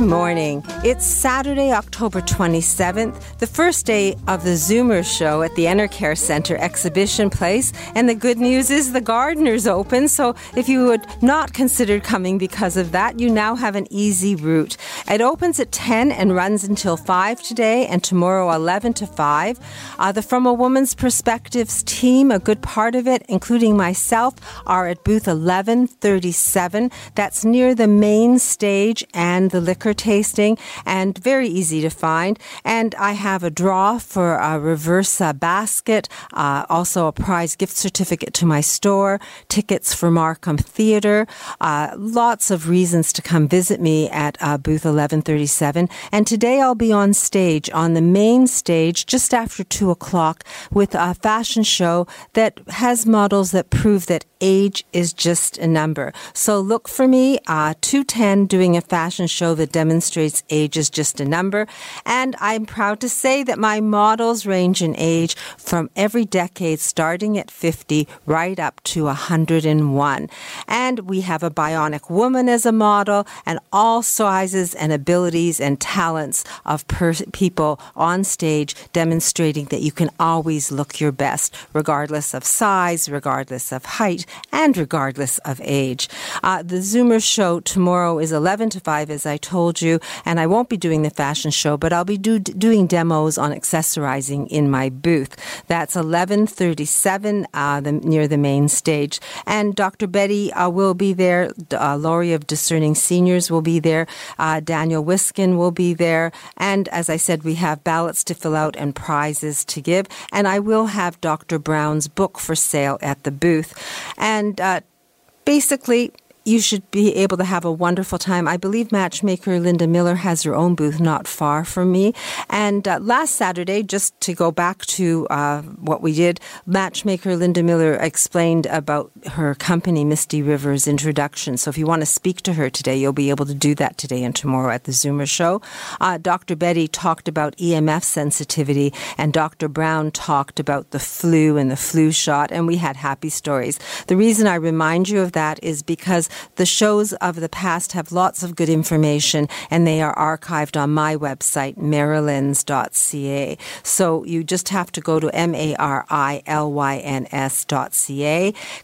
Morning. It's Saturday, October 27th, the first day of the Zoomer show at the Enercare Center Exhibition Place. And the good news is the Gardiner's open. So if you would not consider coming because of that, you now have an easy route. It opens at 10 and runs until 5 today and tomorrow 11 to 5. Uh, the From a Woman's Perspectives team, a good part of it, including myself, are at booth 1137. That's near the main stage and the liquor tasting and very easy to find. And I have a draw for a reverse basket, uh, also a prize gift certificate to my store, tickets for Markham Theatre, uh, lots of reasons to come visit me at uh, booth 1137. And today I'll be on stage, on the main stage, just after 2 o'clock, with a fashion show that has models that prove that age is just a number. So look for me, uh, 210, doing a fashion show that demonstrates age is just a number. And I'm proud to say that my models range in age from every decade, starting at 50 right up to 101. And we have a bionic woman as a model and all sizes and abilities and talents of per- people on stage demonstrating that you can always look your best, regardless of size, regardless of height, and regardless of age. Uh, the Zoomer show tomorrow is 11 to 5, as I told you, and I won't be doing the fashion show, but I'll be do, doing demos on accessorizing in my booth. That's 1137 uh, the, near the main stage. And Dr. Betty uh, will be there. Uh, Laurie of Discerning Seniors will be there. Uh, Daniel Wiskin will be there. And as I said, we have ballots to fill out and prizes to give. And I will have Dr. Brown's book for sale at the booth. And uh, basically, you should be able to have a wonderful time. I believe matchmaker Linda Miller has her own booth not far from me. And uh, last Saturday, just to go back to uh, what we did, matchmaker Linda Miller explained about her company, Misty Rivers introduction. So if you want to speak to her today, you'll be able to do that today and tomorrow at the Zoomer show. Uh, Dr. Betty talked about EMF sensitivity, and Dr. Brown talked about the flu and the flu shot, and we had happy stories. The reason I remind you of that is because the shows of the past have lots of good information and they are archived on my website, marilyns.ca. So you just have to go to M-A-R-I-L-Y-N-S.ca,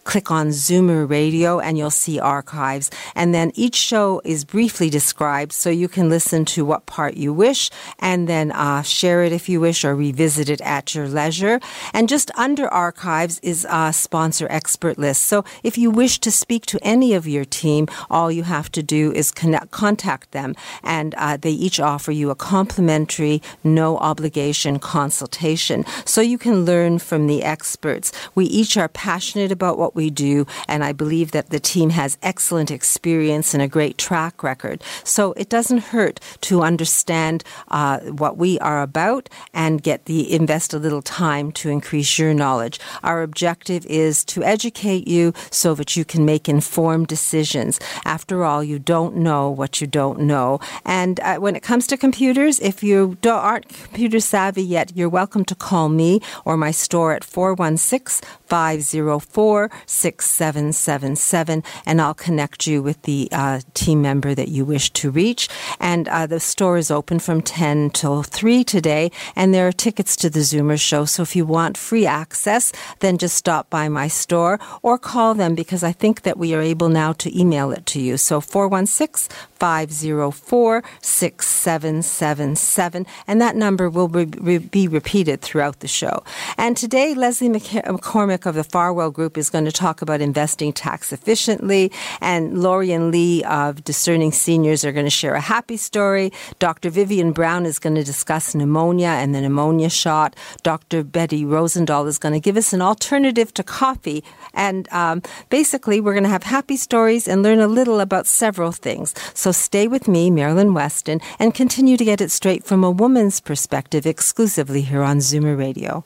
click on Zoomer Radio and you'll see archives. And then each show is briefly described so you can listen to what part you wish and then uh, share it if you wish or revisit it at your leisure. And just under archives is a sponsor expert list. So if you wish to speak to any of your team, all you have to do is connect, contact them, and uh, they each offer you a complimentary, no obligation consultation so you can learn from the experts. We each are passionate about what we do, and I believe that the team has excellent experience and a great track record. So it doesn't hurt to understand uh, what we are about and get the invest a little time to increase your knowledge. Our objective is to educate you so that you can make informed decisions decisions. After all, you don't know what you don't know. And uh, when it comes to computers, if you aren't computer savvy yet, you're welcome to call me or my store at 416 504 6777, and I'll connect you with the uh, team member that you wish to reach. And uh, the store is open from 10 till 3 today, and there are tickets to the Zoomer show. So if you want free access, then just stop by my store or call them because I think that we are able now to email it to you. So 416 504 6777, and that number will be repeated throughout the show. And today, Leslie McCormick of the Farwell Group is going to talk about investing tax efficiently, and Laurie and Lee of Discerning Seniors are going to share a happy story. Dr. Vivian Brown is going to discuss pneumonia and the pneumonia shot. Dr. Betty Rosendahl is going to give us an alternative to coffee, and um, basically, we're going to have happy stories and learn a little about several things. So so stay with me, Marilyn Weston, and continue to get it straight from a woman's perspective exclusively here on Zoomer Radio.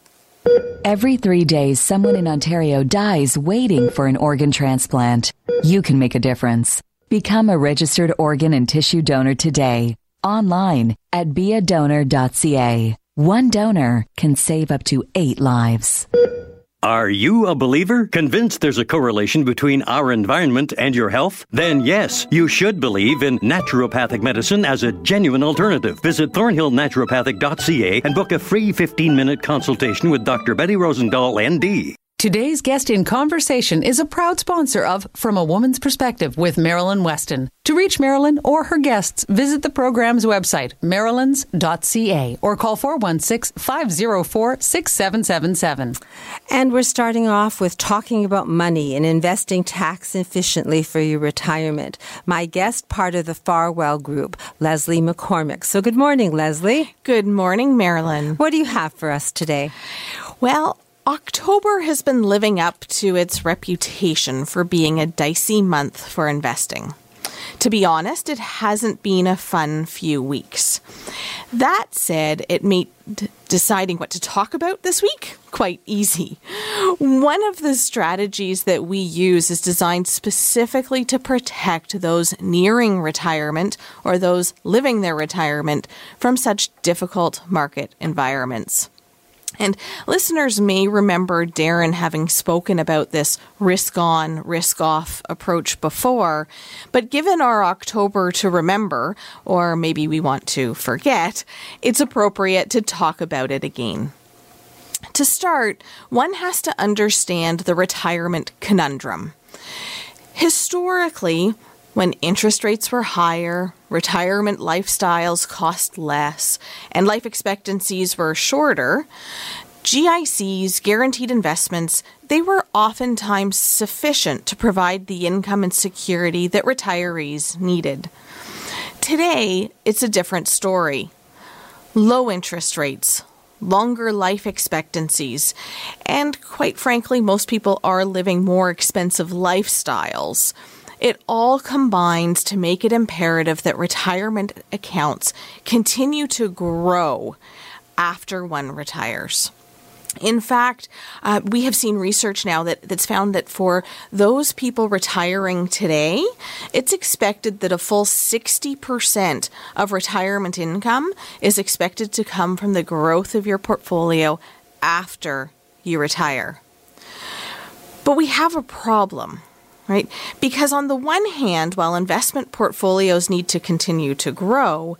Every three days, someone in Ontario dies waiting for an organ transplant. You can make a difference. Become a registered organ and tissue donor today. online at beadonor.ca. One donor can save up to eight lives. Are you a believer? Convinced there's a correlation between our environment and your health? Then yes, you should believe in naturopathic medicine as a genuine alternative. Visit thornhillnaturopathic.ca and book a free 15 minute consultation with Dr. Betty Rosendahl, ND. Today's guest in conversation is a proud sponsor of From a Woman's Perspective with Marilyn Weston. To reach Marilyn or her guests, visit the program's website, marilyns.ca, or call 416 504 6777. And we're starting off with talking about money and investing tax efficiently for your retirement. My guest, part of the Farwell Group, Leslie McCormick. So, good morning, Leslie. Good morning, Marilyn. What do you have for us today? Well, October has been living up to its reputation for being a dicey month for investing. To be honest, it hasn't been a fun few weeks. That said, it made deciding what to talk about this week quite easy. One of the strategies that we use is designed specifically to protect those nearing retirement or those living their retirement from such difficult market environments. And listeners may remember Darren having spoken about this risk on, risk off approach before. But given our October to remember, or maybe we want to forget, it's appropriate to talk about it again. To start, one has to understand the retirement conundrum. Historically, when interest rates were higher, retirement lifestyles cost less, and life expectancies were shorter, GICs, guaranteed investments, they were oftentimes sufficient to provide the income and security that retirees needed. Today, it's a different story. Low interest rates, longer life expectancies, and quite frankly, most people are living more expensive lifestyles. It all combines to make it imperative that retirement accounts continue to grow after one retires. In fact, uh, we have seen research now that, that's found that for those people retiring today, it's expected that a full 60% of retirement income is expected to come from the growth of your portfolio after you retire. But we have a problem right? Because on the one hand, while investment portfolios need to continue to grow,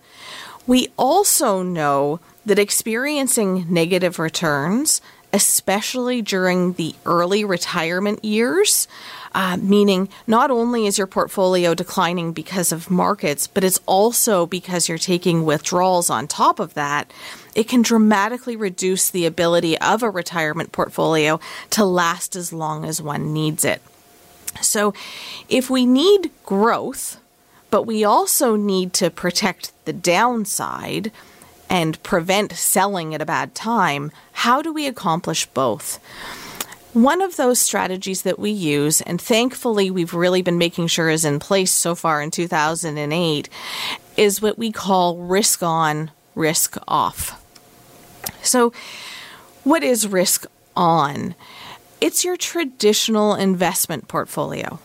we also know that experiencing negative returns, especially during the early retirement years, uh, meaning not only is your portfolio declining because of markets, but it's also because you're taking withdrawals on top of that. It can dramatically reduce the ability of a retirement portfolio to last as long as one needs it. So, if we need growth, but we also need to protect the downside and prevent selling at a bad time, how do we accomplish both? One of those strategies that we use, and thankfully we've really been making sure is in place so far in 2008, is what we call risk on, risk off. So, what is risk on? It's your traditional investment portfolio.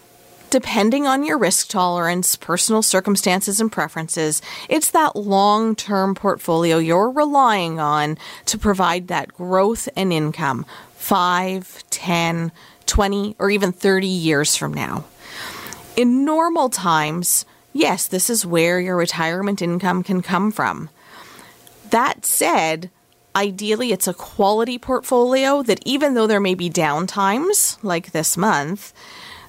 Depending on your risk tolerance, personal circumstances, and preferences, it's that long term portfolio you're relying on to provide that growth and income 5, 10, 20, or even 30 years from now. In normal times, yes, this is where your retirement income can come from. That said, Ideally, it's a quality portfolio that even though there may be downtimes, like this month,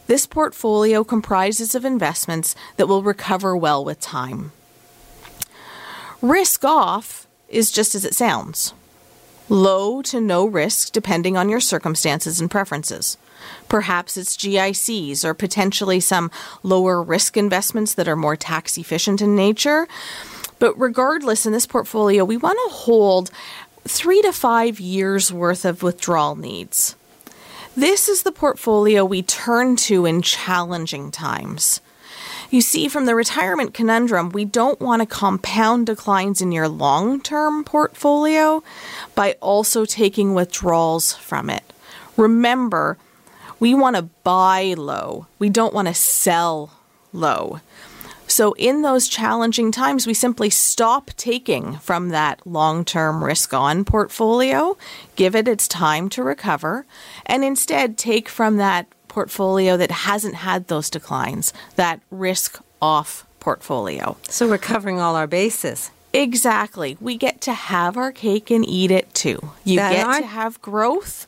this portfolio comprises of investments that will recover well with time. Risk off is just as it sounds low to no risk depending on your circumstances and preferences. Perhaps it's GICs or potentially some lower risk investments that are more tax efficient in nature. But regardless, in this portfolio, we want to hold three to five years worth of withdrawal needs. This is the portfolio we turn to in challenging times. You see, from the retirement conundrum, we don't want to compound declines in your long term portfolio by also taking withdrawals from it. Remember, we want to buy low, we don't want to sell low. So, in those challenging times, we simply stop taking from that long term risk on portfolio, give it its time to recover, and instead take from that portfolio that hasn't had those declines, that risk off portfolio. So we're covering all our bases. Exactly. We get to have our cake and eat it too. You That get to have growth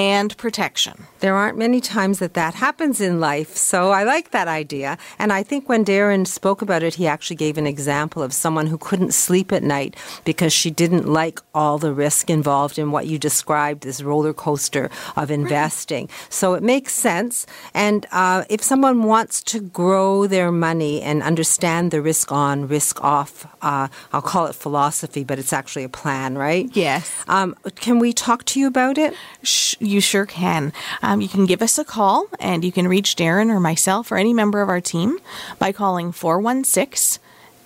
and protection. There aren't many times that that happens in life, so I like that idea. And I think when Darren spoke about it, he actually gave an example of someone who couldn't sleep at night because she didn't like all the risk involved in what you described this roller coaster of investing. So it makes sense. And uh, if someone wants to grow their money and understand the risk on, risk off, uh, I'll call it philosophy, but it's actually a plan, right? Yes. Um, can we talk to you about it? Sh- you sure can. Um, you can give us a call and you can reach Darren or myself or any member of our team by calling 416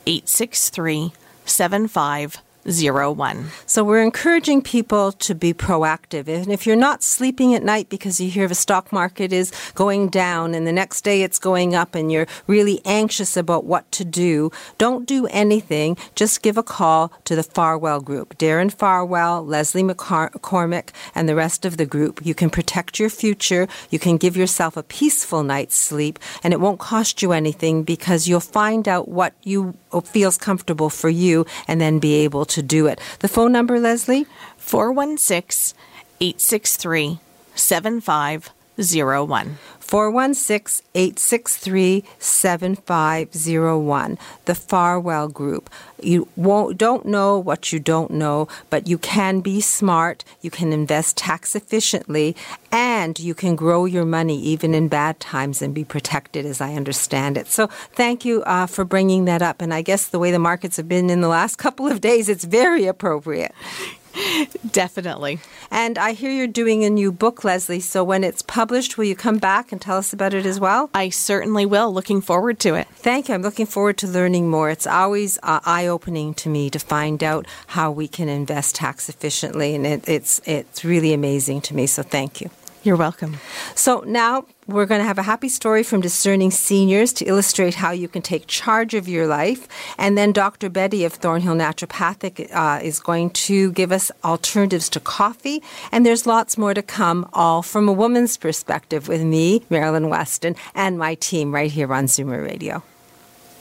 863 7501. So we're encouraging people to be proactive. And if you're not sleeping at night because you hear the stock market is going down and the next day it's going up and you're really anxious about what to do, don't do anything. Just give a call to the Farwell Group. Darren Farwell, Leslie McCormick, and the rest of the group. You can protect your future. You can give yourself a peaceful night's sleep and it won't cost you anything because you'll find out what you feels comfortable for you and then be able to do it. The phone number, Leslie? 416 863 7501. 416 863 7501. The Farwell Group. You won't, don't know what you don't know, but you can be smart, you can invest tax efficiently, and you can grow your money even in bad times and be protected, as I understand it. So thank you uh, for bringing that up. And I guess the way the markets have been in the last couple of days, it's very appropriate. Definitely. And I hear you're doing a new book, Leslie. So when it's published, will you come back and tell us about it as well? I certainly will. Looking forward to it. Thank you. I'm looking forward to learning more. It's always uh, eye opening to me to find out how we can invest tax efficiently, and it, it's it's really amazing to me. So thank you. You're welcome. So now we're going to have a happy story from discerning seniors to illustrate how you can take charge of your life. And then Dr. Betty of Thornhill Naturopathic uh, is going to give us alternatives to coffee. And there's lots more to come, all from a woman's perspective with me, Marilyn Weston, and my team right here on Zoomer Radio.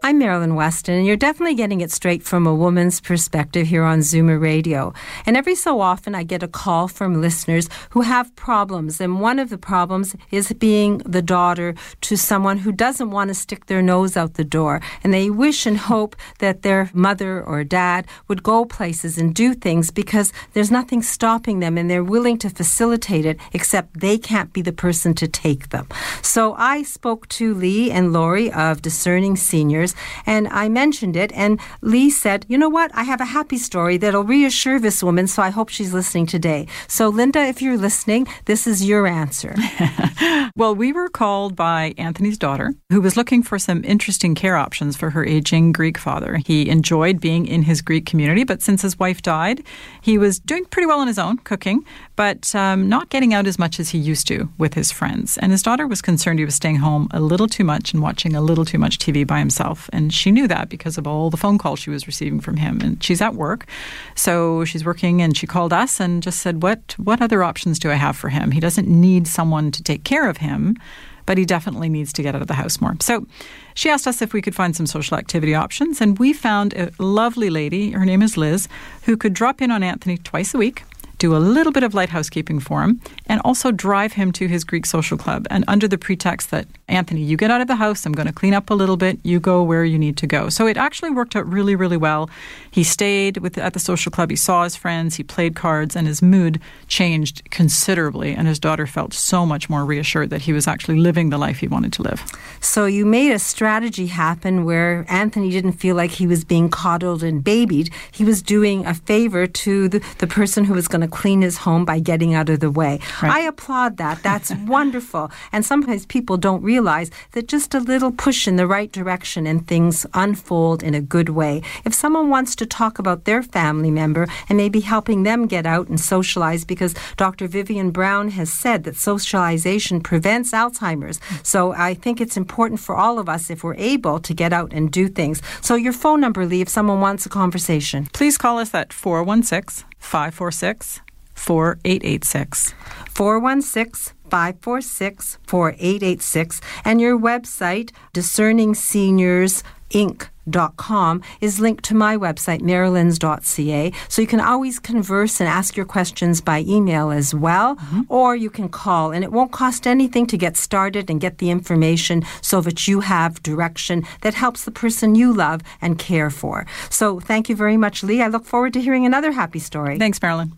I'm Marilyn Weston, and you're definitely getting it straight from a woman's perspective here on Zoomer Radio. And every so often, I get a call from listeners who have problems. And one of the problems is being the daughter to someone who doesn't want to stick their nose out the door. And they wish and hope that their mother or dad would go places and do things because there's nothing stopping them and they're willing to facilitate it, except they can't be the person to take them. So I spoke to Lee and Lori of Discerning Seniors and I mentioned it. And Lee said, You know what? I have a happy story that'll reassure this woman, so I hope she's listening today. So, Linda, if you're listening, this is your answer. Well, we were called by Anthony's daughter, who was looking for some interesting care options for her aging Greek father. He enjoyed being in his Greek community, but since his wife died, he was doing pretty well on his own, cooking, but um, not getting out as much as he used to with his friends. And his daughter was concerned he was staying home a little too much and watching a little too much TV by himself. And she knew that because of all the phone calls she was receiving from him. And she's at work, so she's working, and she called us and just said, "What what other options do I have for him? He doesn't need someone to take care of him." But he definitely needs to get out of the house more. So she asked us if we could find some social activity options, and we found a lovely lady, her name is Liz, who could drop in on Anthony twice a week do a little bit of light housekeeping for him, and also drive him to his Greek social club. And under the pretext that, Anthony, you get out of the house, I'm going to clean up a little bit, you go where you need to go. So it actually worked out really, really well. He stayed with at the social club, he saw his friends, he played cards, and his mood changed considerably. And his daughter felt so much more reassured that he was actually living the life he wanted to live. So you made a strategy happen where Anthony didn't feel like he was being coddled and babied. He was doing a favor to the, the person who was going to to clean his home by getting out of the way. Right. I applaud that. That's wonderful. And sometimes people don't realize that just a little push in the right direction and things unfold in a good way. If someone wants to talk about their family member and maybe helping them get out and socialize, because Dr. Vivian Brown has said that socialization prevents Alzheimer's. So I think it's important for all of us, if we're able, to get out and do things. So your phone number, Lee, if someone wants a conversation. Please call us at 416 546 4886. 416 546 4886. And your website, discerningseniorsinc.com, is linked to my website, marilyns.ca. So you can always converse and ask your questions by email as well, mm-hmm. or you can call. And it won't cost anything to get started and get the information so that you have direction that helps the person you love and care for. So thank you very much, Lee. I look forward to hearing another happy story. Thanks, Marilyn.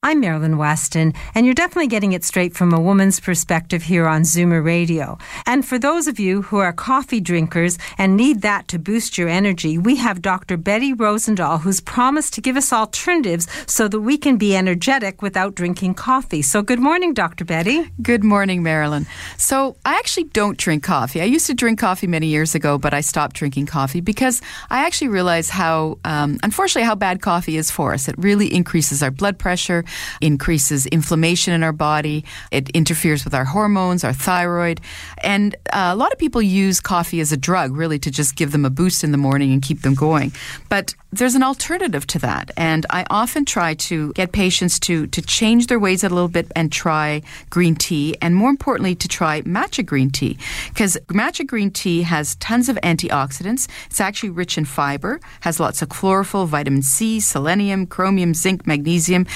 I'm Marilyn Weston, and you're definitely getting it straight from a woman's perspective here on Zoomer Radio. And for those of you who are coffee drinkers and need that to boost your energy, we have Dr. Betty Rosendahl, who's promised to give us alternatives so that we can be energetic without drinking coffee. So, good morning, Dr. Betty. Good morning, Marilyn. So, I actually don't drink coffee. I used to drink coffee many years ago, but I stopped drinking coffee because I actually realized how, um, unfortunately, how bad coffee is for us. It really increases our blood pressure, increases inflammation in our body, it interferes with our hormones, our thyroid. And uh, a lot of people use coffee as a drug, really, to just give them a boost in the morning and keep them going. But there's an alternative to that. And I often try to get patients to, to change their ways a little bit and try green tea, and more importantly, to try matcha green tea. Because matcha green tea has tons of antioxidants. It's actually rich in fiber, has lots of chlorophyll, vitamin C, selenium, chromium, zinc, magnesium.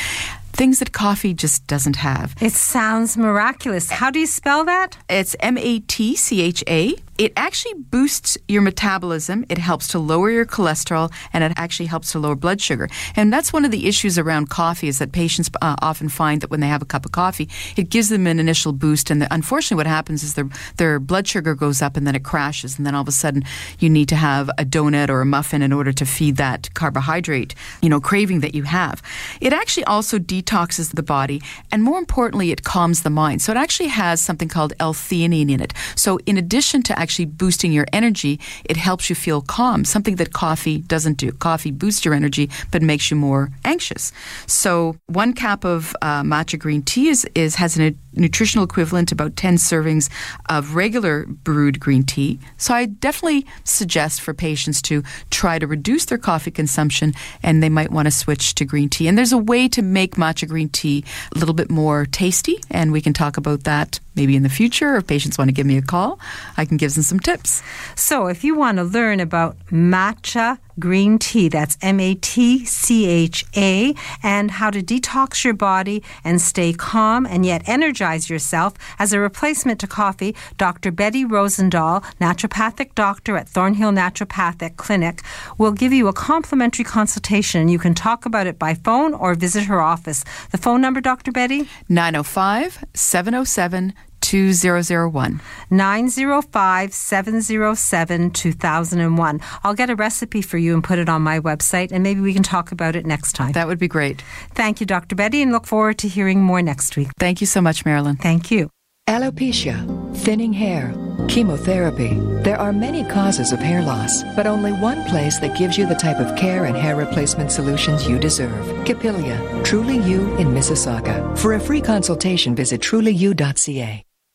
Things that coffee just doesn't have. It sounds miraculous. How do you spell that? It's M A T C H A. It actually boosts your metabolism. It helps to lower your cholesterol, and it actually helps to lower blood sugar. And that's one of the issues around coffee is that patients uh, often find that when they have a cup of coffee, it gives them an initial boost. And the, unfortunately, what happens is their their blood sugar goes up, and then it crashes, and then all of a sudden you need to have a donut or a muffin in order to feed that carbohydrate, you know, craving that you have. It actually also detoxes the body, and more importantly, it calms the mind. So it actually has something called L-theanine in it. So in addition to actually boosting your energy, it helps you feel calm, something that coffee doesn't do. Coffee boosts your energy but makes you more anxious. So one cup of uh, matcha green tea is, is has a nutritional equivalent about 10 servings of regular brewed green tea. So I definitely suggest for patients to try to reduce their coffee consumption and they might want to switch to green tea. And there's a way to make matcha green tea a little bit more tasty and we can talk about that maybe in the future. If patients want to give me a call, I can give them some tips. So, if you want to learn about matcha green tea, that's M A T C H A, and how to detox your body and stay calm and yet energize yourself as a replacement to coffee, Dr. Betty Rosendahl, naturopathic doctor at Thornhill Naturopathic Clinic, will give you a complimentary consultation. You can talk about it by phone or visit her office. The phone number, Dr. Betty? 905 707 2001. 905 707 2001. I'll get a recipe for you and put it on my website, and maybe we can talk about it next time. That would be great. Thank you, Dr. Betty, and look forward to hearing more next week. Thank you so much, Marilyn. Thank you. Alopecia, thinning hair, chemotherapy. There are many causes of hair loss, but only one place that gives you the type of care and hair replacement solutions you deserve. Capilia, Truly You in Mississauga. For a free consultation, visit trulyu.ca.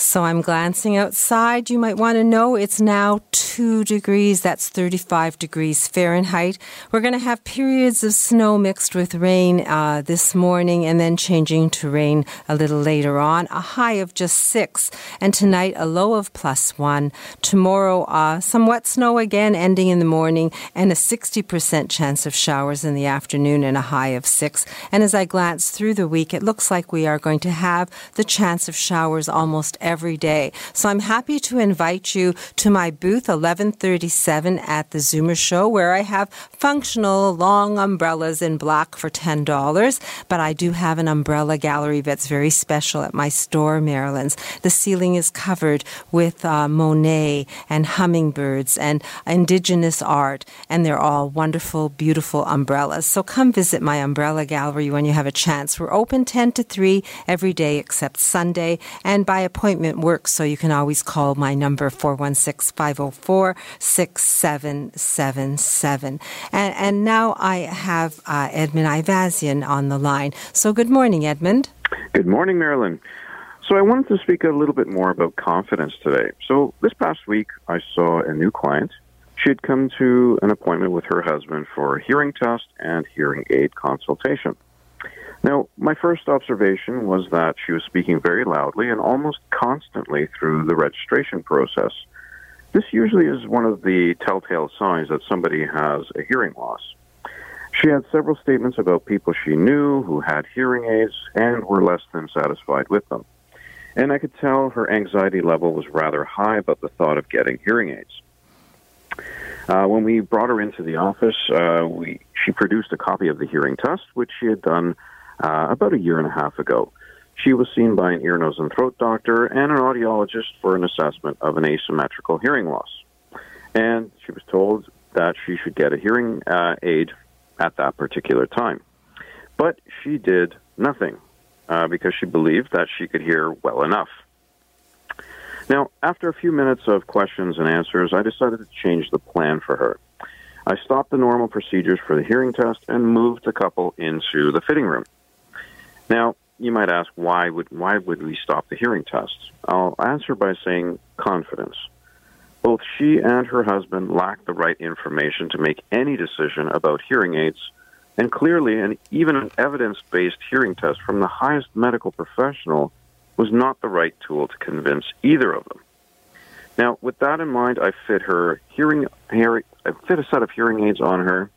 So I'm glancing outside. You might want to know it's now 2 degrees. That's 35 degrees Fahrenheit. We're going to have periods of snow mixed with rain uh, this morning and then changing to rain a little later on. A high of just 6. And tonight, a low of plus 1. Tomorrow, uh, some wet snow again ending in the morning and a 60% chance of showers in the afternoon and a high of 6. And as I glance through the week, it looks like we are going to have the chance of showers almost every day. So I'm happy to invite you to my booth 1137 at the Zoomer Show where I have functional long umbrellas in black for $10. But I do have an umbrella gallery that's very special at my store, Marilyn's. The ceiling is covered with uh, Monet and hummingbirds and indigenous art, and they're all wonderful, beautiful umbrellas. So come visit my umbrella gallery when you have a chance. We're open 10 to 3 every day except Sunday, and by appointment works, so you can always call my number 416 504 6777. And now I have uh, Edmund Ivazian on the line. So good morning, Edmund. Good morning, Marilyn. So I wanted to speak a little bit more about confidence today. So this past week, I saw a new client. She had come to an appointment with her husband for a hearing test and hearing aid consultation. Now, my first observation was that she was speaking very loudly and almost constantly through the registration process. This usually is one of the telltale signs that somebody has a hearing loss. She had several statements about people she knew who had hearing aids and were less than satisfied with them. And I could tell her anxiety level was rather high about the thought of getting hearing aids. Uh, when we brought her into the office, uh, we, she produced a copy of the hearing test, which she had done uh, about a year and a half ago. She was seen by an ear, nose, and throat doctor and an audiologist for an assessment of an asymmetrical hearing loss. And she was told that she should get a hearing uh, aid at that particular time. But she did nothing uh, because she believed that she could hear well enough. Now, after a few minutes of questions and answers, I decided to change the plan for her. I stopped the normal procedures for the hearing test and moved the couple into the fitting room. Now, you might ask why would why would we stop the hearing tests? I'll answer by saying confidence. Both she and her husband lacked the right information to make any decision about hearing aids, and clearly, and even an evidence-based hearing test from the highest medical professional was not the right tool to convince either of them. Now, with that in mind, I fit her hearing, hearing I fit a set of hearing aids on her,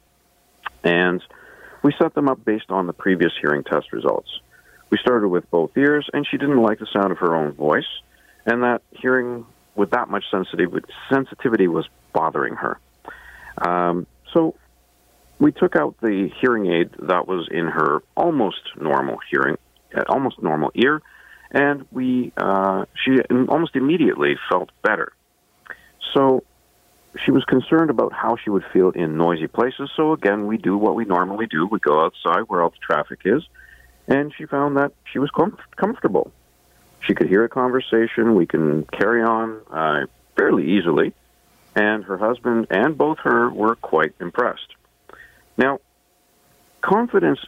and we set them up based on the previous hearing test results. We started with both ears, and she didn't like the sound of her own voice, and that hearing with that much sensitivity, was bothering her. Um, so we took out the hearing aid that was in her almost normal hearing, almost normal ear, and we uh, she almost immediately felt better. So she was concerned about how she would feel in noisy places. So again, we do what we normally do: we go outside where all the traffic is, and she found that she was com- comfortable. She could hear a conversation. We can carry on uh, fairly easily, and her husband and both her were quite impressed. Now, confidence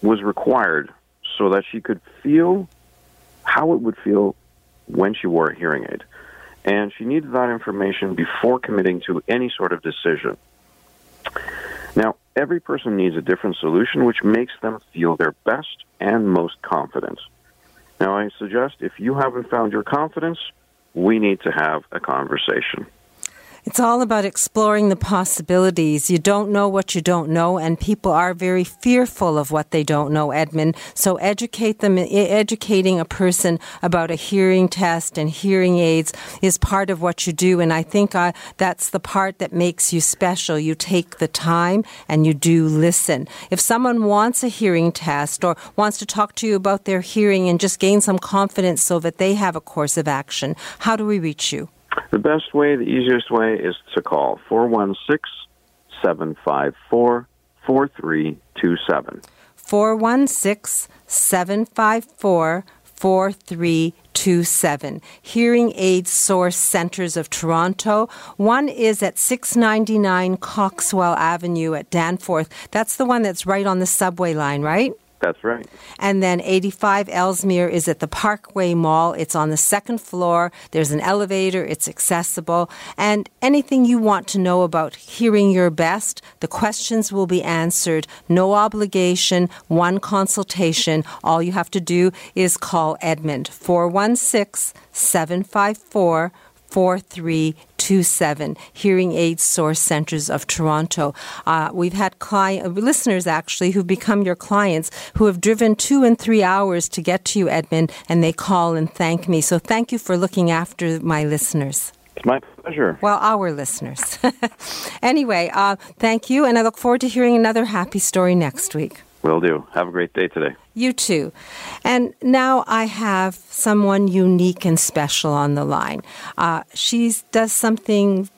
was required so that she could feel how it would feel when she wore a hearing aid. And she needed that information before committing to any sort of decision. Now, every person needs a different solution which makes them feel their best and most confident. Now, I suggest if you haven't found your confidence, we need to have a conversation. It's all about exploring the possibilities. You don't know what you don't know, and people are very fearful of what they don't know, Edmund. So educate them, educating a person about a hearing test and hearing aids is part of what you do. And I think uh, that's the part that makes you special. You take the time and you do listen. If someone wants a hearing test or wants to talk to you about their hearing and just gain some confidence so that they have a course of action, how do we reach you? The best way, the easiest way, is to call 416 754 4327. 416 754 4327. Hearing Aid Source Centers of Toronto. One is at 699 Coxwell Avenue at Danforth. That's the one that's right on the subway line, right? That's right. And then 85 Ellesmere is at the Parkway Mall. It's on the second floor. There's an elevator. It's accessible. And anything you want to know about hearing your best, the questions will be answered. No obligation, one consultation. All you have to do is call Edmund 416 754 4327, Hearing Aid Source Centers of Toronto. Uh, we've had client, uh, listeners actually who've become your clients who have driven two and three hours to get to you, Edmund, and they call and thank me. So thank you for looking after my listeners. It's my pleasure. Well, our listeners. anyway, uh, thank you, and I look forward to hearing another happy story next week. Will do. Have a great day today. You too. And now I have someone unique and special on the line. Uh, she does something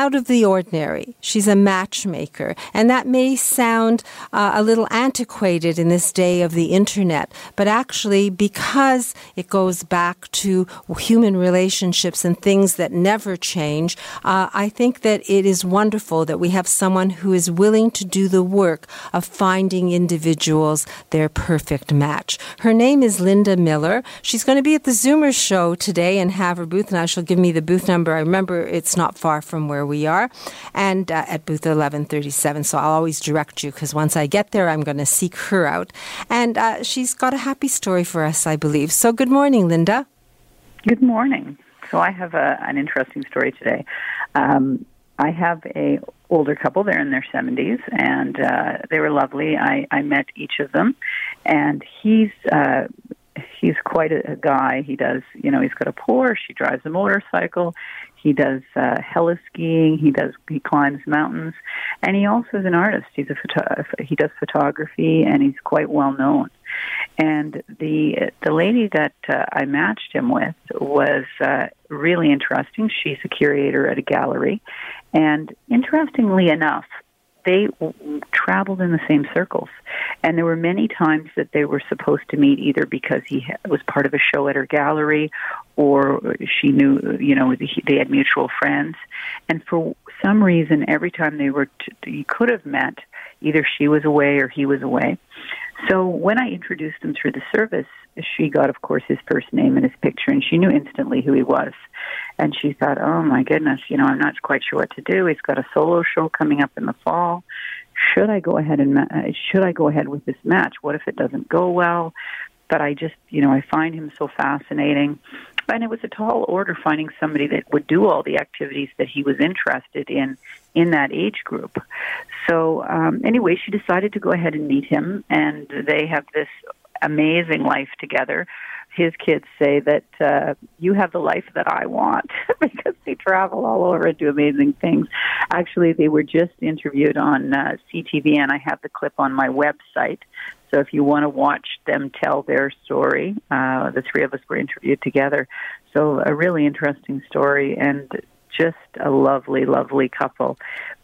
out of the ordinary. She's a matchmaker. And that may sound uh, a little antiquated in this day of the internet, but actually, because it goes back to human relationships and things that never change, uh, I think that it is wonderful that we have someone who is willing to do the work of finding individuals their perfect match. Her name is Linda Miller. She's going to be at the Zoomer show today and have her booth, and I shall give me the booth number. I remember it's not far from where we are, and uh, at booth 1137. So I'll always direct you because once I get there, I'm going to seek her out. And uh, she's got a happy story for us, I believe. So good morning, Linda. Good morning. So I have a, an interesting story today. Um, I have a older couple. They're in their 70s, and uh, they were lovely. I, I met each of them, and he's uh, he's quite a, a guy. He does, you know, he's got a Porsche. He drives a motorcycle. He does uh, heli skiing. He does he climbs mountains, and he also is an artist. He's a photo- he does photography, and he's quite well known. And the the lady that uh, I matched him with was uh, really interesting. She's a curator at a gallery, and interestingly enough, they traveled in the same circles. And there were many times that they were supposed to meet either because he was part of a show at her gallery or she knew, you know, they had mutual friends. And for some reason, every time they were, t- you could have met, either she was away or he was away. So when I introduced him through the service, she got, of course, his first name and his picture, and she knew instantly who he was. And she thought, oh my goodness, you know, I'm not quite sure what to do. He's got a solo show coming up in the fall. Should I go ahead and ma- uh, should I go ahead with this match? What if it doesn't go well? But I just, you know, I find him so fascinating. And it was a tall order finding somebody that would do all the activities that he was interested in in that age group. So um, anyway, she decided to go ahead and meet him, and they have this amazing life together. His kids say that uh, you have the life that I want because they travel all over and do amazing things. Actually, they were just interviewed on uh, CTV, and I have the clip on my website. So if you want to watch them tell their story, uh, the three of us were interviewed together. So a really interesting story and just a lovely, lovely couple.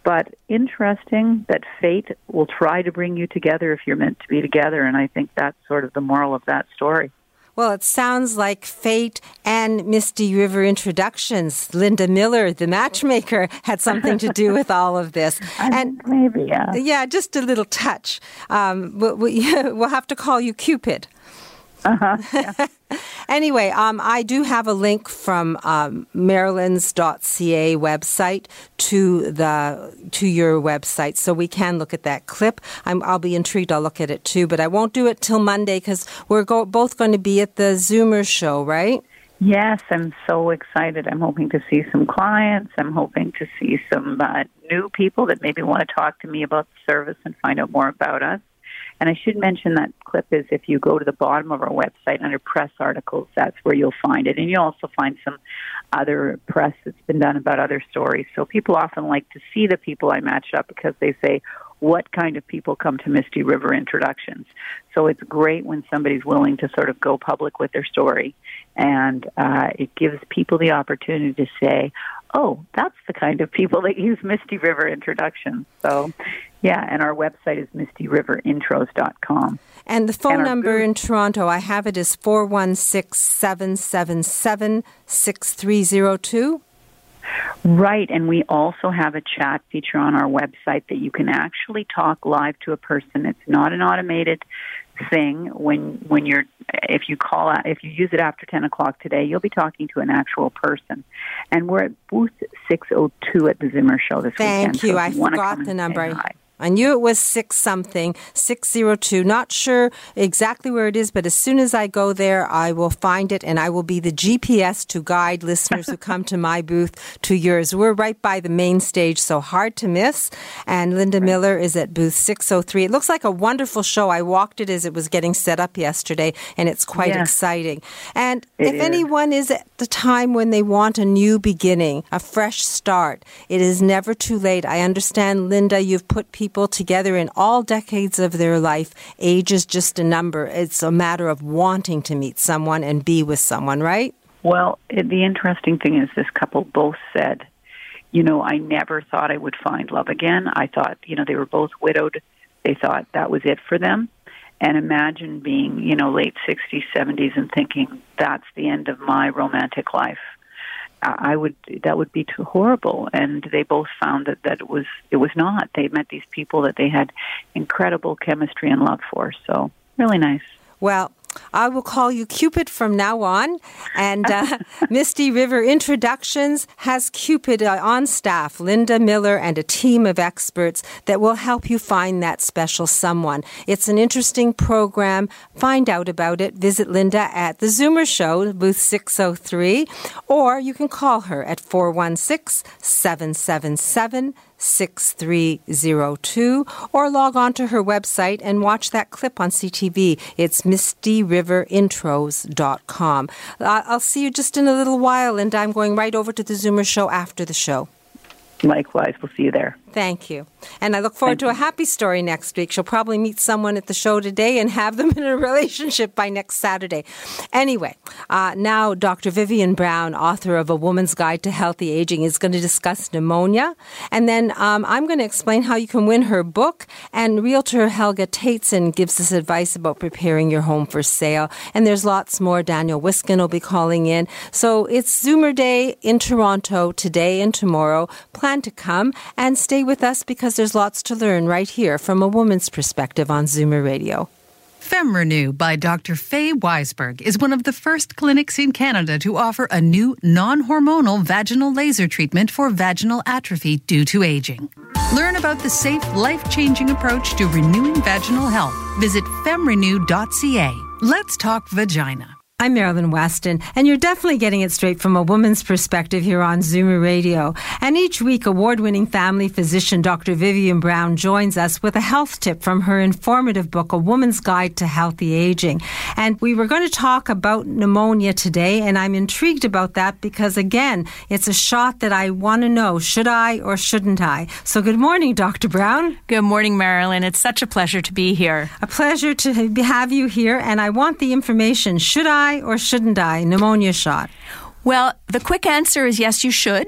But interesting that fate will try to bring you together if you're meant to be together. And I think that's sort of the moral of that story. Well, it sounds like fate and Misty River introductions. Linda Miller, the matchmaker, had something to do with all of this. and maybe, yeah. Yeah, just a little touch. Um, we'll, we'll have to call you Cupid. Uh-huh, yeah. anyway, um, I do have a link from um, Marilyns.ca website to the to your website, so we can look at that clip. i will be intrigued. I'll look at it too, but I won't do it till Monday because we're go- both going to be at the Zoomer show, right? Yes, I'm so excited. I'm hoping to see some clients. I'm hoping to see some uh, new people that maybe want to talk to me about the service and find out more about us. And I should mention that clip is if you go to the bottom of our website under press articles, that's where you'll find it. And you'll also find some other press that's been done about other stories. So people often like to see the people I match up because they say, what kind of people come to Misty River introductions? So it's great when somebody's willing to sort of go public with their story. And uh, it gives people the opportunity to say, oh, that's the kind of people that use Misty River introductions. So yeah, and our website is mistyriverinTros.com. And the phone and number in Toronto, I have it is 416 777 6302. Right, and we also have a chat feature on our website that you can actually talk live to a person. It's not an automated thing. When when you're if you call out, if you use it after ten o'clock today, you'll be talking to an actual person. And we're at booth six oh two at the Zoomer Show this Thank weekend. you. So I forgot the number. I knew it was six something, 602. Not sure exactly where it is, but as soon as I go there, I will find it and I will be the GPS to guide listeners who come to my booth to yours. We're right by the main stage, so hard to miss. And Linda Miller is at booth 603. It looks like a wonderful show. I walked it as it was getting set up yesterday, and it's quite Yeah. exciting. And It if is. anyone is at the time when they want a new beginning, a fresh start, it is never too late. I understand, Linda, you've put people together in all decades of their life. Age is just a number. It's a matter of wanting to meet someone and be with someone, right? Well, it, the interesting thing is this couple both said, you know, I never thought I would find love again. I thought, you know, they were both widowed. They thought that was it for them. And imagine being, you know, late 60s, 70s and thinking that's the end of my romantic life. I would that would be too horrible and they both found that that it was it was not. They met these people that they had incredible chemistry and love for. So, really nice. Well, I will call you Cupid from now on. And uh, Misty River Introductions has Cupid uh, on staff, Linda Miller, and a team of experts that will help you find that special someone. It's an interesting program. Find out about it. Visit Linda at The Zoomer Show, booth 603, or you can call her at 416 777 6302 or log on to her website and watch that clip on CTV. It's mistyriverintros.com. Uh, I'll see you just in a little while, and I'm going right over to the Zoomer show after the show. Likewise, we'll see you there. Thank you. And I look forward to a happy story next week. She'll probably meet someone at the show today and have them in a relationship by next Saturday. Anyway, uh, now Dr. Vivian Brown, author of A Woman's Guide to Healthy Aging, is going to discuss pneumonia. And then um, I'm going to explain how you can win her book. And realtor Helga Tateson gives us advice about preparing your home for sale. And there's lots more. Daniel Wiskin will be calling in. So it's Zoomer Day in Toronto today and tomorrow. Plan to come and stay with us because there's lots to learn right here from a woman's perspective on Zoomer Radio. FemRenew by Dr. Faye Weisberg is one of the first clinics in Canada to offer a new non hormonal vaginal laser treatment for vaginal atrophy due to aging. Learn about the safe, life changing approach to renewing vaginal health. Visit femrenew.ca. Let's talk vagina. I'm Marilyn Weston, and you're definitely getting it straight from a woman's perspective here on Zoomer Radio. And each week, award winning family physician Dr. Vivian Brown joins us with a health tip from her informative book, A Woman's Guide to Healthy Aging. And we were going to talk about pneumonia today, and I'm intrigued about that because, again, it's a shot that I want to know should I or shouldn't I? So, good morning, Dr. Brown. Good morning, Marilyn. It's such a pleasure to be here. A pleasure to have you here, and I want the information. Should I or shouldn't I? Pneumonia shot. Well, the quick answer is yes, you should.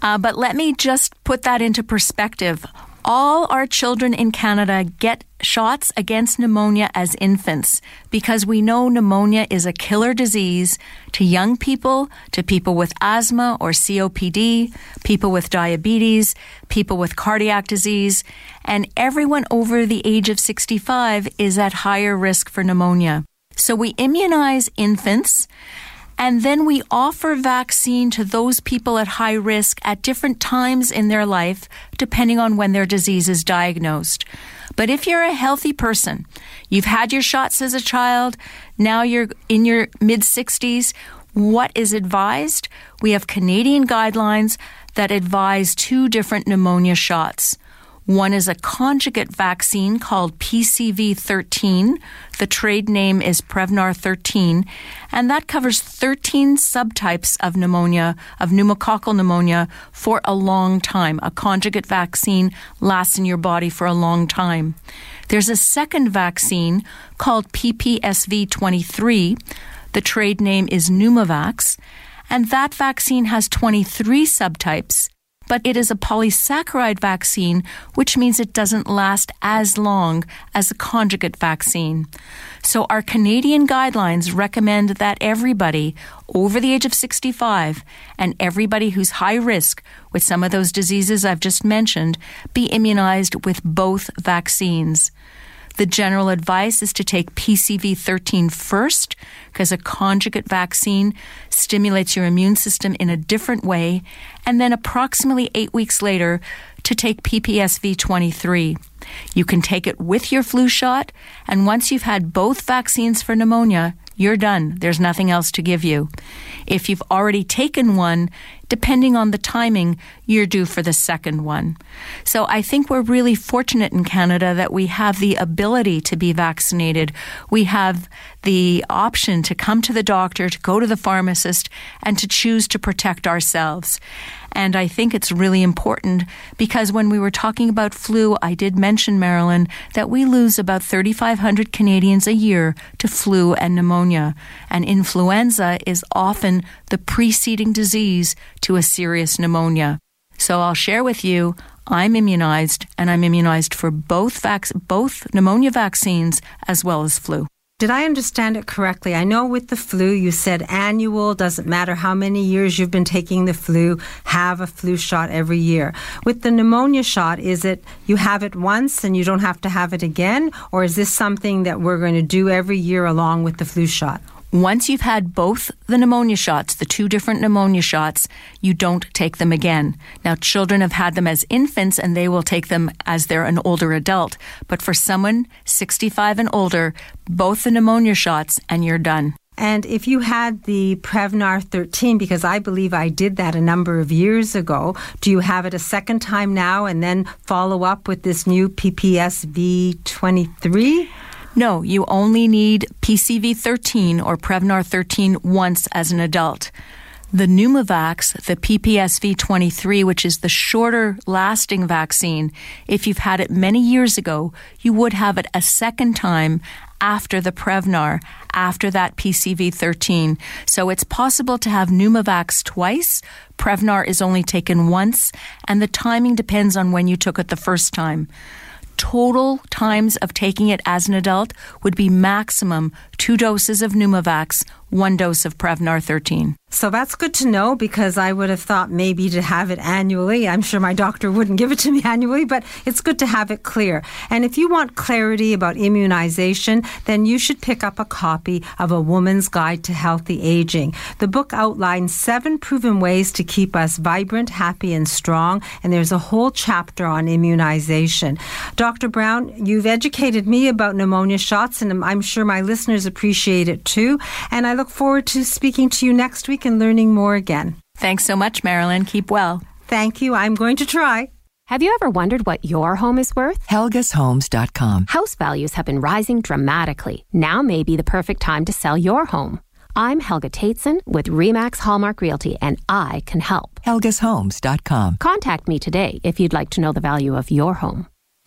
Uh, but let me just put that into perspective. All our children in Canada get shots against pneumonia as infants because we know pneumonia is a killer disease to young people, to people with asthma or COPD, people with diabetes, people with cardiac disease, and everyone over the age of 65 is at higher risk for pneumonia. So we immunize infants and then we offer vaccine to those people at high risk at different times in their life, depending on when their disease is diagnosed. But if you're a healthy person, you've had your shots as a child, now you're in your mid 60s, what is advised? We have Canadian guidelines that advise two different pneumonia shots. One is a conjugate vaccine called PCV 13. The trade name is Prevnar 13, and that covers 13 subtypes of pneumonia, of pneumococcal pneumonia, for a long time. A conjugate vaccine lasts in your body for a long time. There's a second vaccine called PPSV 23. The trade name is Pneumovax, and that vaccine has 23 subtypes but it is a polysaccharide vaccine, which means it doesn't last as long as a conjugate vaccine. So our Canadian guidelines recommend that everybody over the age of 65 and everybody who's high risk with some of those diseases I've just mentioned be immunized with both vaccines. The general advice is to take PCV 13 first because a conjugate vaccine stimulates your immune system in a different way, and then approximately eight weeks later to take PPSV 23. You can take it with your flu shot, and once you've had both vaccines for pneumonia, you're done. There's nothing else to give you. If you've already taken one, depending on the timing, you're due for the second one. So I think we're really fortunate in Canada that we have the ability to be vaccinated. We have the option to come to the doctor, to go to the pharmacist, and to choose to protect ourselves. And I think it's really important because when we were talking about flu, I did mention, Marilyn, that we lose about 3,500 Canadians a year to flu and pneumonia. And influenza is often the preceding disease to a serious pneumonia. So I'll share with you I'm immunized and I'm immunized for both vac- both pneumonia vaccines as well as flu. Did I understand it correctly? I know with the flu, you said annual, doesn't matter how many years you've been taking the flu, have a flu shot every year. With the pneumonia shot, is it you have it once and you don't have to have it again? Or is this something that we're going to do every year along with the flu shot? Once you've had both the pneumonia shots, the two different pneumonia shots, you don't take them again. Now, children have had them as infants and they will take them as they're an older adult. But for someone 65 and older, both the pneumonia shots and you're done. And if you had the Prevnar 13, because I believe I did that a number of years ago, do you have it a second time now and then follow up with this new PPSV 23? No, you only need PCV 13 or Prevnar 13 once as an adult. The Pneumovax, the PPSV 23, which is the shorter lasting vaccine, if you've had it many years ago, you would have it a second time after the Prevnar, after that PCV 13. So it's possible to have Pneumovax twice. Prevnar is only taken once, and the timing depends on when you took it the first time total times of taking it as an adult would be maximum two doses of Pneumovax, one dose of Prevnar 13. So that's good to know because I would have thought maybe to have it annually. I'm sure my doctor wouldn't give it to me annually, but it's good to have it clear. And if you want clarity about immunization, then you should pick up a copy of A Woman's Guide to Healthy Aging. The book outlines seven proven ways to keep us vibrant, happy, and strong, and there's a whole chapter on immunization. Dr. Brown, you've educated me about pneumonia shots, and I'm sure my listeners appreciate it too. And I look forward to speaking to you next week and learning more again. Thanks so much, Marilyn. Keep well. Thank you. I'm going to try. Have you ever wondered what your home is worth? HelgasHomes.com. House values have been rising dramatically. Now may be the perfect time to sell your home. I'm Helga Tateson with Remax Hallmark Realty, and I can help. HelgasHomes.com. Contact me today if you'd like to know the value of your home.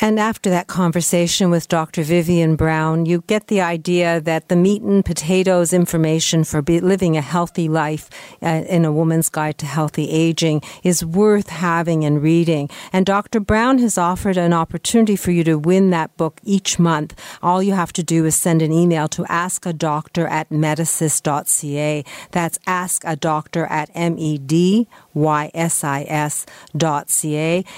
And after that conversation with Dr. Vivian Brown, you get the idea that the meat and potatoes information for living a healthy life uh, in a woman's guide to healthy aging is worth having and reading. And Dr. Brown has offered an opportunity for you to win that book each month. All you have to do is send an email to askadoctor at medisys.ca. That's askadoctor at M-E-D ysis.ca,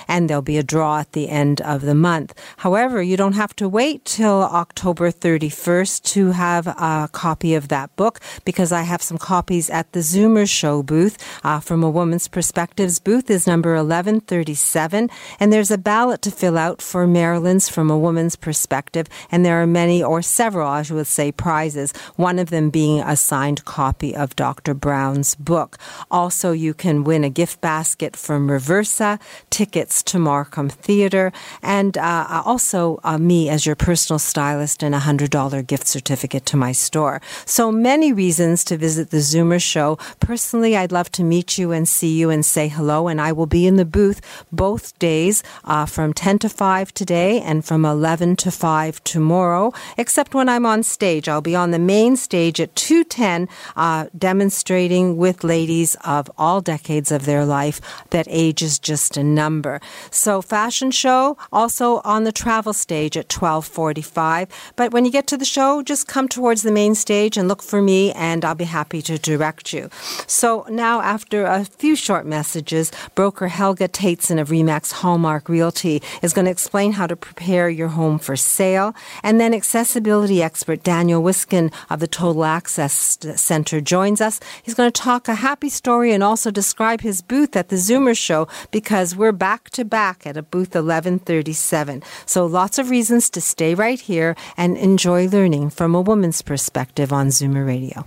and there'll be a draw at the end of the month. However, you don't have to wait till October 31st to have a copy of that book because I have some copies at the Zoomer Show booth. Uh, from a woman's perspectives booth is number 1137, and there's a ballot to fill out for Marilyn's from a woman's perspective, and there are many or several, I would say, prizes. One of them being a signed copy of Dr. Brown's book. Also, you can win a gift basket from Reversa, tickets to Markham Theatre, and uh, also uh, me as your personal stylist and a $100 gift certificate to my store. So many reasons to visit the Zoomer show. Personally, I'd love to meet you and see you and say hello, and I will be in the booth both days uh, from 10 to 5 today and from 11 to 5 tomorrow, except when I'm on stage. I'll be on the main stage at 210 uh, demonstrating with ladies of all decades of their life that age is just a number. So fashion show also on the travel stage at 1245. But when you get to the show, just come towards the main stage and look for me and I'll be happy to direct you. So now after a few short messages, broker Helga Tateson of Remax Hallmark Realty is going to explain how to prepare your home for sale. And then accessibility expert Daniel Wiskin of the Total Access Center joins us. He's going to talk a happy story and also describe his booth at the Zoomer show because we're back to back at a booth 1137. So lots of reasons to stay right here and enjoy learning from a woman's perspective on Zoomer Radio.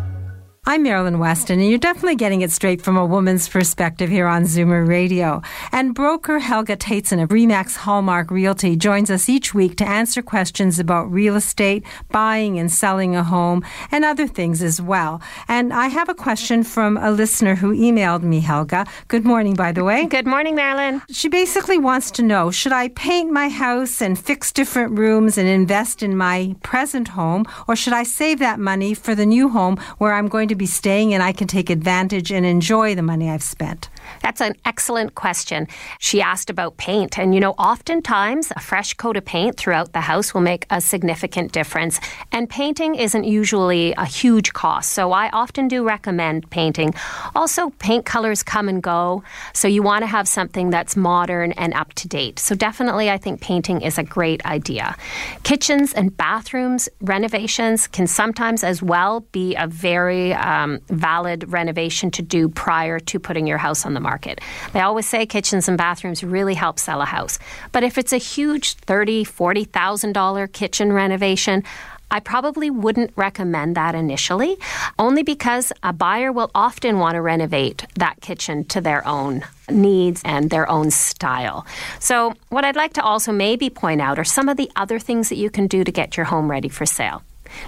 I'm Marilyn Weston, and you're definitely getting it straight from a woman's perspective here on Zoomer Radio. And broker Helga Tateson of Remax Hallmark Realty joins us each week to answer questions about real estate, buying and selling a home, and other things as well. And I have a question from a listener who emailed me, Helga. Good morning, by the way. Good morning, Marilyn. She basically wants to know should I paint my house and fix different rooms and invest in my present home, or should I save that money for the new home where I'm going to be staying and I can take advantage and enjoy the money I've spent? That's an excellent question. She asked about paint. And you know, oftentimes a fresh coat of paint throughout the house will make a significant difference. And painting isn't usually a huge cost. So I often do recommend painting. Also, paint colors come and go. So you want to have something that's modern and up to date. So definitely, I think painting is a great idea. Kitchens and bathrooms renovations can sometimes as well be a very um, valid renovation to do prior to putting your house on the market. They always say kitchens and bathrooms really help sell a house. But if it's a huge thirty, forty thousand dollar kitchen renovation, I probably wouldn't recommend that initially, only because a buyer will often want to renovate that kitchen to their own needs and their own style. So, what I'd like to also maybe point out are some of the other things that you can do to get your home ready for sale.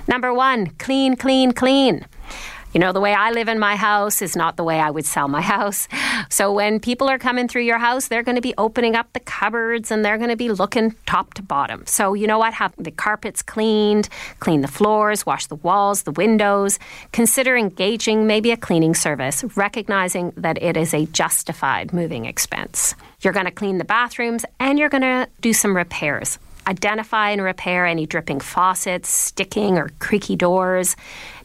Number one, clean, clean, clean. You know, the way I live in my house is not the way I would sell my house. So when people are coming through your house, they're going to be opening up the cupboards and they're going to be looking top to bottom. So you know what? Have the carpets cleaned, clean the floors, wash the walls, the windows. Consider engaging maybe a cleaning service, recognizing that it is a justified moving expense. You're going to clean the bathrooms and you're going to do some repairs identify and repair any dripping faucets, sticking or creaky doors.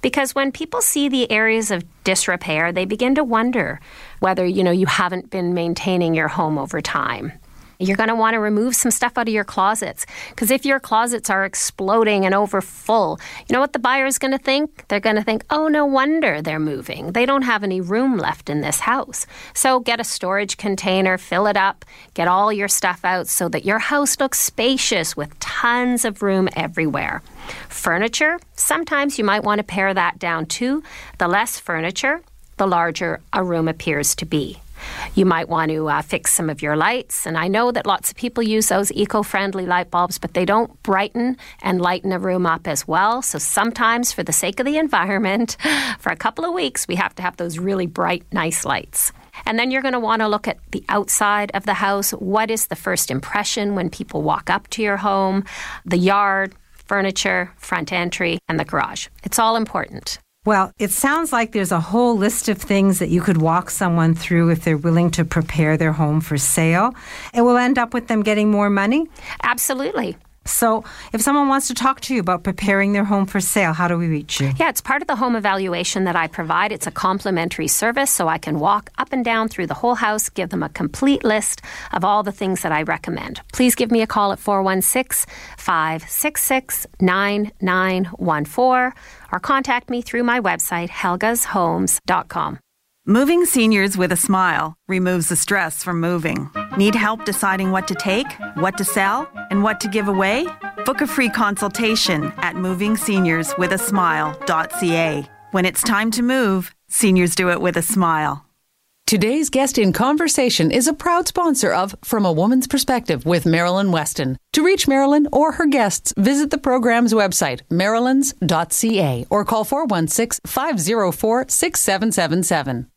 Because when people see the areas of disrepair, they begin to wonder whether, you know, you haven't been maintaining your home over time. You're going to want to remove some stuff out of your closets because if your closets are exploding and over full, you know what the buyer is going to think? They're going to think, oh, no wonder they're moving. They don't have any room left in this house. So get a storage container, fill it up, get all your stuff out so that your house looks spacious with tons of room everywhere. Furniture, sometimes you might want to pare that down too. The less furniture, the larger a room appears to be. You might want to uh, fix some of your lights. And I know that lots of people use those eco friendly light bulbs, but they don't brighten and lighten a room up as well. So sometimes, for the sake of the environment, for a couple of weeks, we have to have those really bright, nice lights. And then you're going to want to look at the outside of the house. What is the first impression when people walk up to your home? The yard, furniture, front entry, and the garage. It's all important. Well, it sounds like there's a whole list of things that you could walk someone through if they're willing to prepare their home for sale. It will end up with them getting more money? Absolutely. So, if someone wants to talk to you about preparing their home for sale, how do we reach you? Yeah, it's part of the home evaluation that I provide. It's a complimentary service, so I can walk up and down through the whole house, give them a complete list of all the things that I recommend. Please give me a call at 416 566 9914 or contact me through my website, helgashomes.com. Moving seniors with a smile removes the stress from moving. Need help deciding what to take, what to sell, and what to give away? Book a free consultation at movingseniorswithasmile.ca. When it's time to move, seniors do it with a smile. Today's guest in conversation is a proud sponsor of From a Woman's Perspective with Marilyn Weston. To reach Marilyn or her guests, visit the program's website, marilyns.ca, or call 416 504 6777.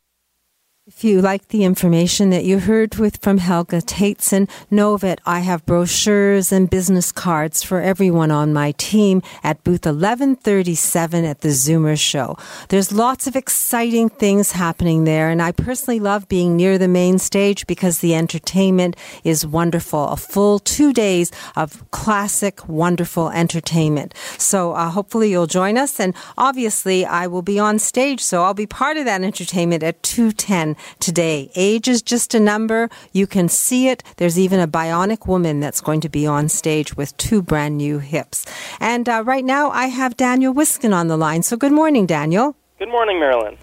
If you like the information that you heard with from Helga Tateson, know that I have brochures and business cards for everyone on my team at booth 1137 at the Zoomer Show. There's lots of exciting things happening there, and I personally love being near the main stage because the entertainment is wonderful. A full two days of classic, wonderful entertainment. So uh, hopefully you'll join us, and obviously I will be on stage, so I'll be part of that entertainment at 210 today. Age is just a number. You can see it. There's even a bionic woman that's going to be on stage with two brand new hips. And uh, right now, I have Daniel Wiskin on the line. So good morning, Daniel. Good morning, Marilyn.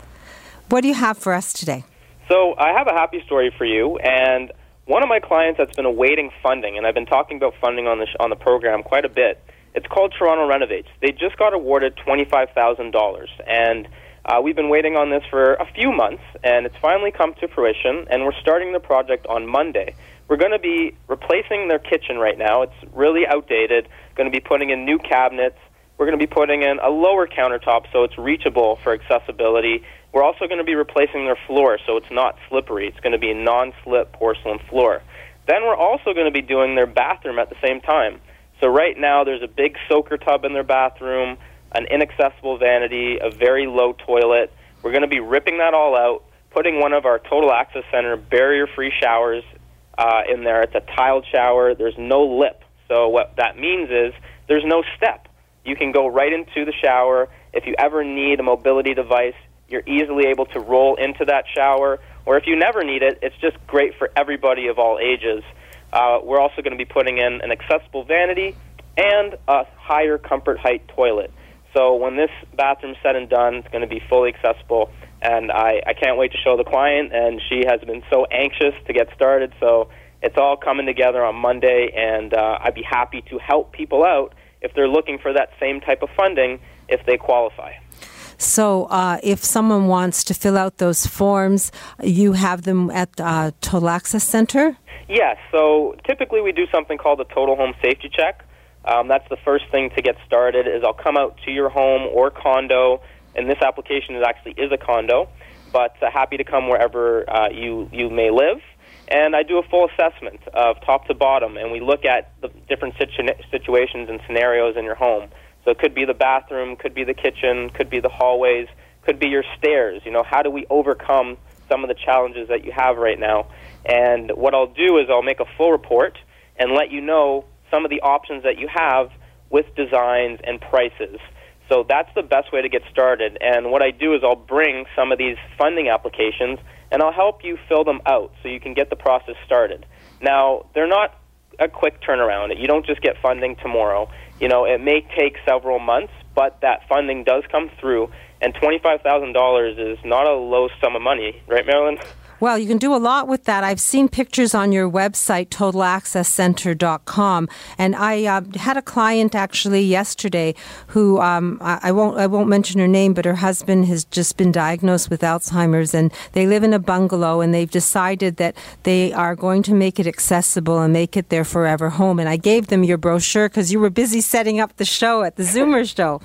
What do you have for us today? So I have a happy story for you, and one of my clients that's been awaiting funding, and I've been talking about funding on the sh- on the program quite a bit. It's called Toronto Renovates. They just got awarded twenty five thousand dollars, and uh, we've been waiting on this for a few months, and it's finally come to fruition, and we're starting the project on Monday. We're going to be replacing their kitchen right now. It's really outdated. Going to be putting in new cabinets. We're going to be putting in a lower countertop so it's reachable for accessibility. We're also going to be replacing their floor so it's not slippery. It's going to be a non slip porcelain floor. Then we're also going to be doing their bathroom at the same time. So right now there's a big soaker tub in their bathroom an inaccessible vanity, a very low toilet. We're going to be ripping that all out, putting one of our Total Access Center barrier free showers uh, in there. It's a tiled shower. There's no lip. So, what that means is there's no step. You can go right into the shower. If you ever need a mobility device, you're easily able to roll into that shower. Or if you never need it, it's just great for everybody of all ages. Uh, we're also going to be putting in an accessible vanity and a higher comfort height toilet. So when this bathroom's said and done, it's going to be fully accessible, and I, I can't wait to show the client. And she has been so anxious to get started. So it's all coming together on Monday, and uh, I'd be happy to help people out if they're looking for that same type of funding if they qualify. So, uh, if someone wants to fill out those forms, you have them at uh, Total Access Center? Yes. So, typically we do something called a Total Home Safety Check. Um, that's the first thing to get started. Is I'll come out to your home or condo, and this application is actually is a condo, but uh, happy to come wherever uh, you you may live. And I do a full assessment of top to bottom, and we look at the different situ- situations and scenarios in your home. So it could be the bathroom, could be the kitchen, could be the hallways, could be your stairs. You know, how do we overcome some of the challenges that you have right now? And what I'll do is I'll make a full report and let you know some of the options that you have with designs and prices. So that's the best way to get started. And what I do is I'll bring some of these funding applications and I'll help you fill them out so you can get the process started. Now, they're not a quick turnaround. You don't just get funding tomorrow. You know, it may take several months, but that funding does come through and $25,000 is not a low sum of money, right, Marilyn? Well, you can do a lot with that. I've seen pictures on your website, totalaccesscenter.com, and I uh, had a client actually yesterday who um, I, I, won't I won't mention her name, but her husband has just been diagnosed with Alzheimer's, and they live in a bungalow, and they've decided that they are going to make it accessible and make it their forever home. And I gave them your brochure because you were busy setting up the show at the Zoomer show.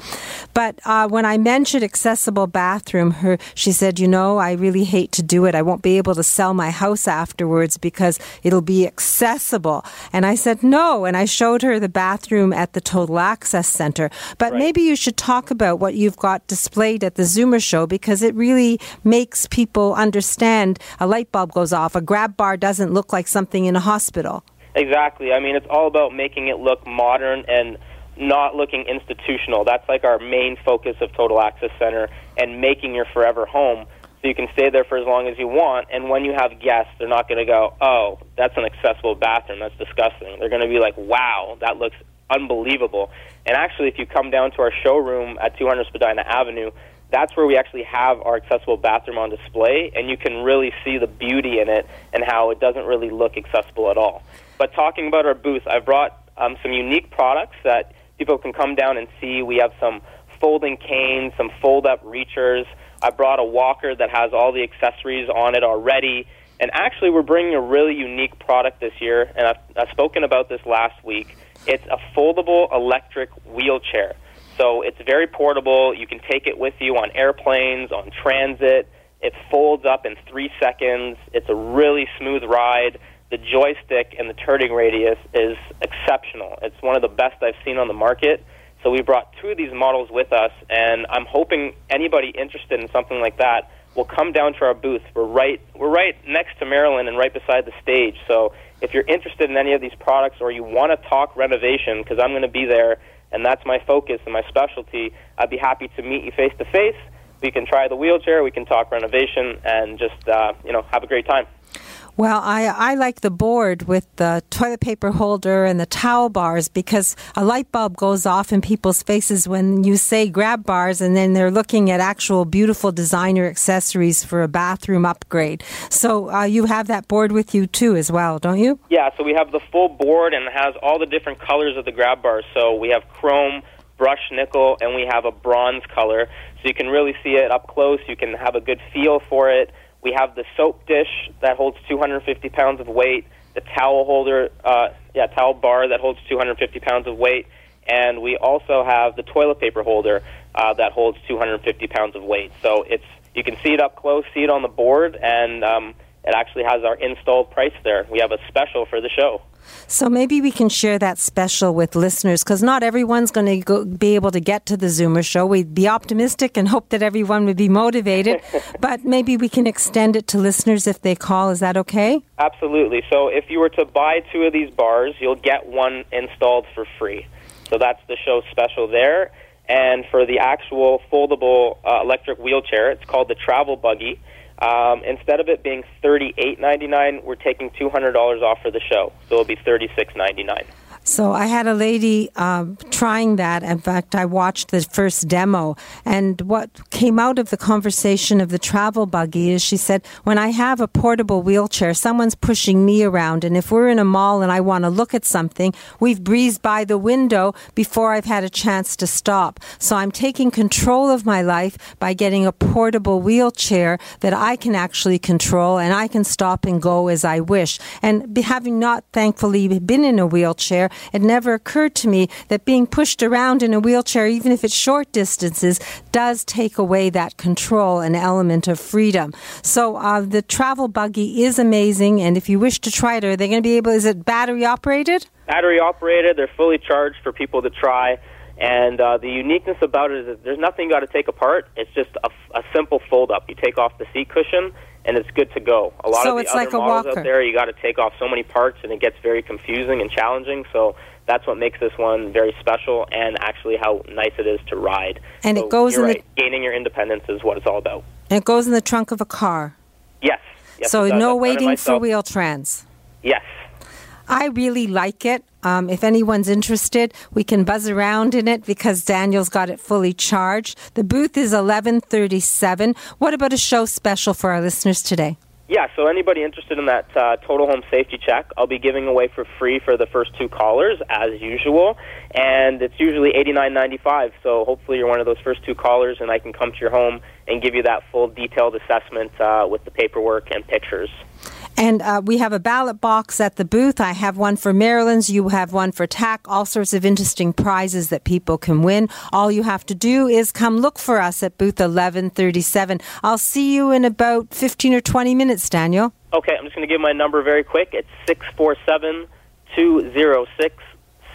But uh, when I mentioned accessible bathroom, her she said, "You know, I really hate to do it. I won't be able." Able to sell my house afterwards because it'll be accessible. And I said, no. And I showed her the bathroom at the Total Access Center. But right. maybe you should talk about what you've got displayed at the Zoomer show because it really makes people understand a light bulb goes off. A grab bar doesn't look like something in a hospital. Exactly. I mean, it's all about making it look modern and not looking institutional. That's like our main focus of Total Access Center and making your forever home so you can stay there for as long as you want. And when you have guests, they're not going to go, oh, that's an accessible bathroom. That's disgusting. They're going to be like, wow, that looks unbelievable. And actually, if you come down to our showroom at 200 Spadina Avenue, that's where we actually have our accessible bathroom on display, and you can really see the beauty in it and how it doesn't really look accessible at all. But talking about our booth, I brought um, some unique products that people can come down and see. We have some folding canes, some fold up reachers. I brought a walker that has all the accessories on it already. And actually, we're bringing a really unique product this year, and I've, I've spoken about this last week. It's a foldable electric wheelchair. So it's very portable. You can take it with you on airplanes, on transit. It folds up in three seconds. It's a really smooth ride. The joystick and the turning radius is exceptional. It's one of the best I've seen on the market. So we brought two of these models with us, and I'm hoping anybody interested in something like that will come down to our booth. We're right we're right next to Marilyn and right beside the stage. So if you're interested in any of these products or you want to talk renovation, because I'm going to be there and that's my focus and my specialty, I'd be happy to meet you face to face. We can try the wheelchair, we can talk renovation, and just uh, you know have a great time. Well, I, I like the board with the toilet paper holder and the towel bars because a light bulb goes off in people's faces when you say grab bars and then they're looking at actual beautiful designer accessories for a bathroom upgrade. So uh, you have that board with you too as well, don't you? Yeah, so we have the full board and it has all the different colors of the grab bars. So we have chrome, brushed nickel, and we have a bronze color. So you can really see it up close. You can have a good feel for it. We have the soap dish that holds 250 pounds of weight, the towel holder, uh, yeah, towel bar that holds 250 pounds of weight, and we also have the toilet paper holder uh, that holds 250 pounds of weight. So it's you can see it up close, see it on the board, and um, it actually has our installed price there. We have a special for the show. So maybe we can share that special with listeners because not everyone's going to be able to get to the Zoomer show. We'd be optimistic and hope that everyone would be motivated, but maybe we can extend it to listeners if they call. Is that okay? Absolutely. So if you were to buy two of these bars, you'll get one installed for free. So that's the show special there. And for the actual foldable uh, electric wheelchair, it's called the Travel Buggy. Um, instead of it being thirty eight ninety nine, we're taking two hundred dollars off for the show, so it'll be thirty six ninety nine. So I had a lady um, trying that. In fact, I watched the first demo, and what came out of the conversation of the travel buggy is she said, "When I have a portable wheelchair, someone's pushing me around, and if we're in a mall and I want to look at something, we've breezed by the window before I've had a chance to stop. So I'm taking control of my life by getting a portable wheelchair that I can actually control, and I can stop and go as I wish. And having not thankfully been in a wheelchair." It never occurred to me that being pushed around in a wheelchair, even if it's short distances, does take away that control and element of freedom. So uh, the travel buggy is amazing, and if you wish to try it, are they going to be able? Is it battery operated? Battery operated. They're fully charged for people to try. And uh, the uniqueness about it is that there's nothing you got to take apart. It's just a, a simple fold up. You take off the seat cushion and it's good to go. A lot so of the other like models out there, you got to take off so many parts, and it gets very confusing and challenging. So that's what makes this one very special, and actually how nice it is to ride. And so it goes in right. the gaining your independence is what it's all about. And it goes in the trunk of a car. Yes. yes so no I've done it waiting for. Wheel-Trans. Yes. I really like it. Um, if anyone's interested, we can buzz around in it because Daniel's got it fully charged. The booth is 1137. What about a show special for our listeners today? Yeah, so anybody interested in that uh, total home safety check, I'll be giving away for free for the first two callers, as usual, and it's usually eighty nine ninety five. So hopefully you're one of those first two callers, and I can come to your home and give you that full detailed assessment uh, with the paperwork and pictures. And uh, we have a ballot box at the booth. I have one for Marilyn's. You have one for TAC. All sorts of interesting prizes that people can win. All you have to do is come look for us at booth 1137. I'll see you in about 15 or 20 minutes, Daniel. Okay, I'm just going to give my number very quick. It's six four seven two zero six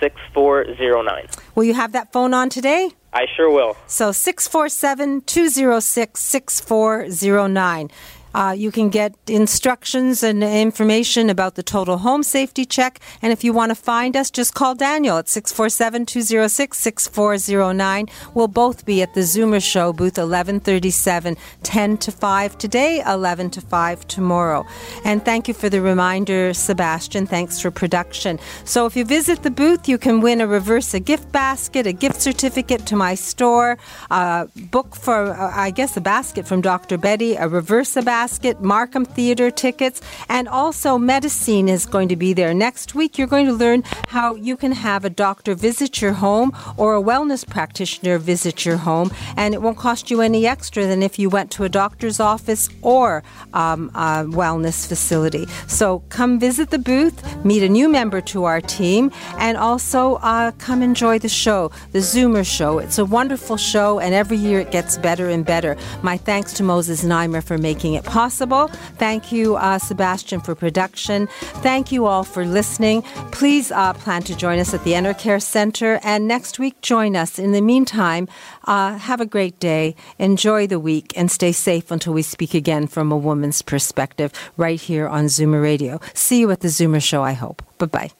six four zero nine. Will you have that phone on today? I sure will. So 647 206 6409. Uh, you can get instructions and information about the total home safety check. And if you want to find us, just call Daniel at 647 206 6409. We'll both be at the Zoomer Show, booth 1137, 10 to 5 today, 11 to 5 tomorrow. And thank you for the reminder, Sebastian. Thanks for production. So if you visit the booth, you can win a Reversa gift basket, a gift certificate to my store, a book for, uh, I guess, a basket from Dr. Betty, a Reversa basket, Markham Theater tickets, and also Medicine is going to be there. Next week, you're going to learn how you can have a doctor visit your home or a wellness practitioner visit your home, and it won't cost you any extra than if you went to a doctor's office or um, a wellness facility. So come visit the booth, meet a new member to our team, and also uh, come enjoy the show, the Zoomer Show. It's a wonderful show, and every year it gets better and better. My thanks to Moses Znaimer for making it possible. Thank you, uh, Sebastian, for production. Thank you all for listening. Please uh, plan to join us at the Enercare Center, and next week, join us. In the meantime, uh, have a great day, enjoy the week, and stay safe until we speak again from a woman's perspective right here on Zoomer Radio. See you at the Zoomer Show, I hope. Bye bye.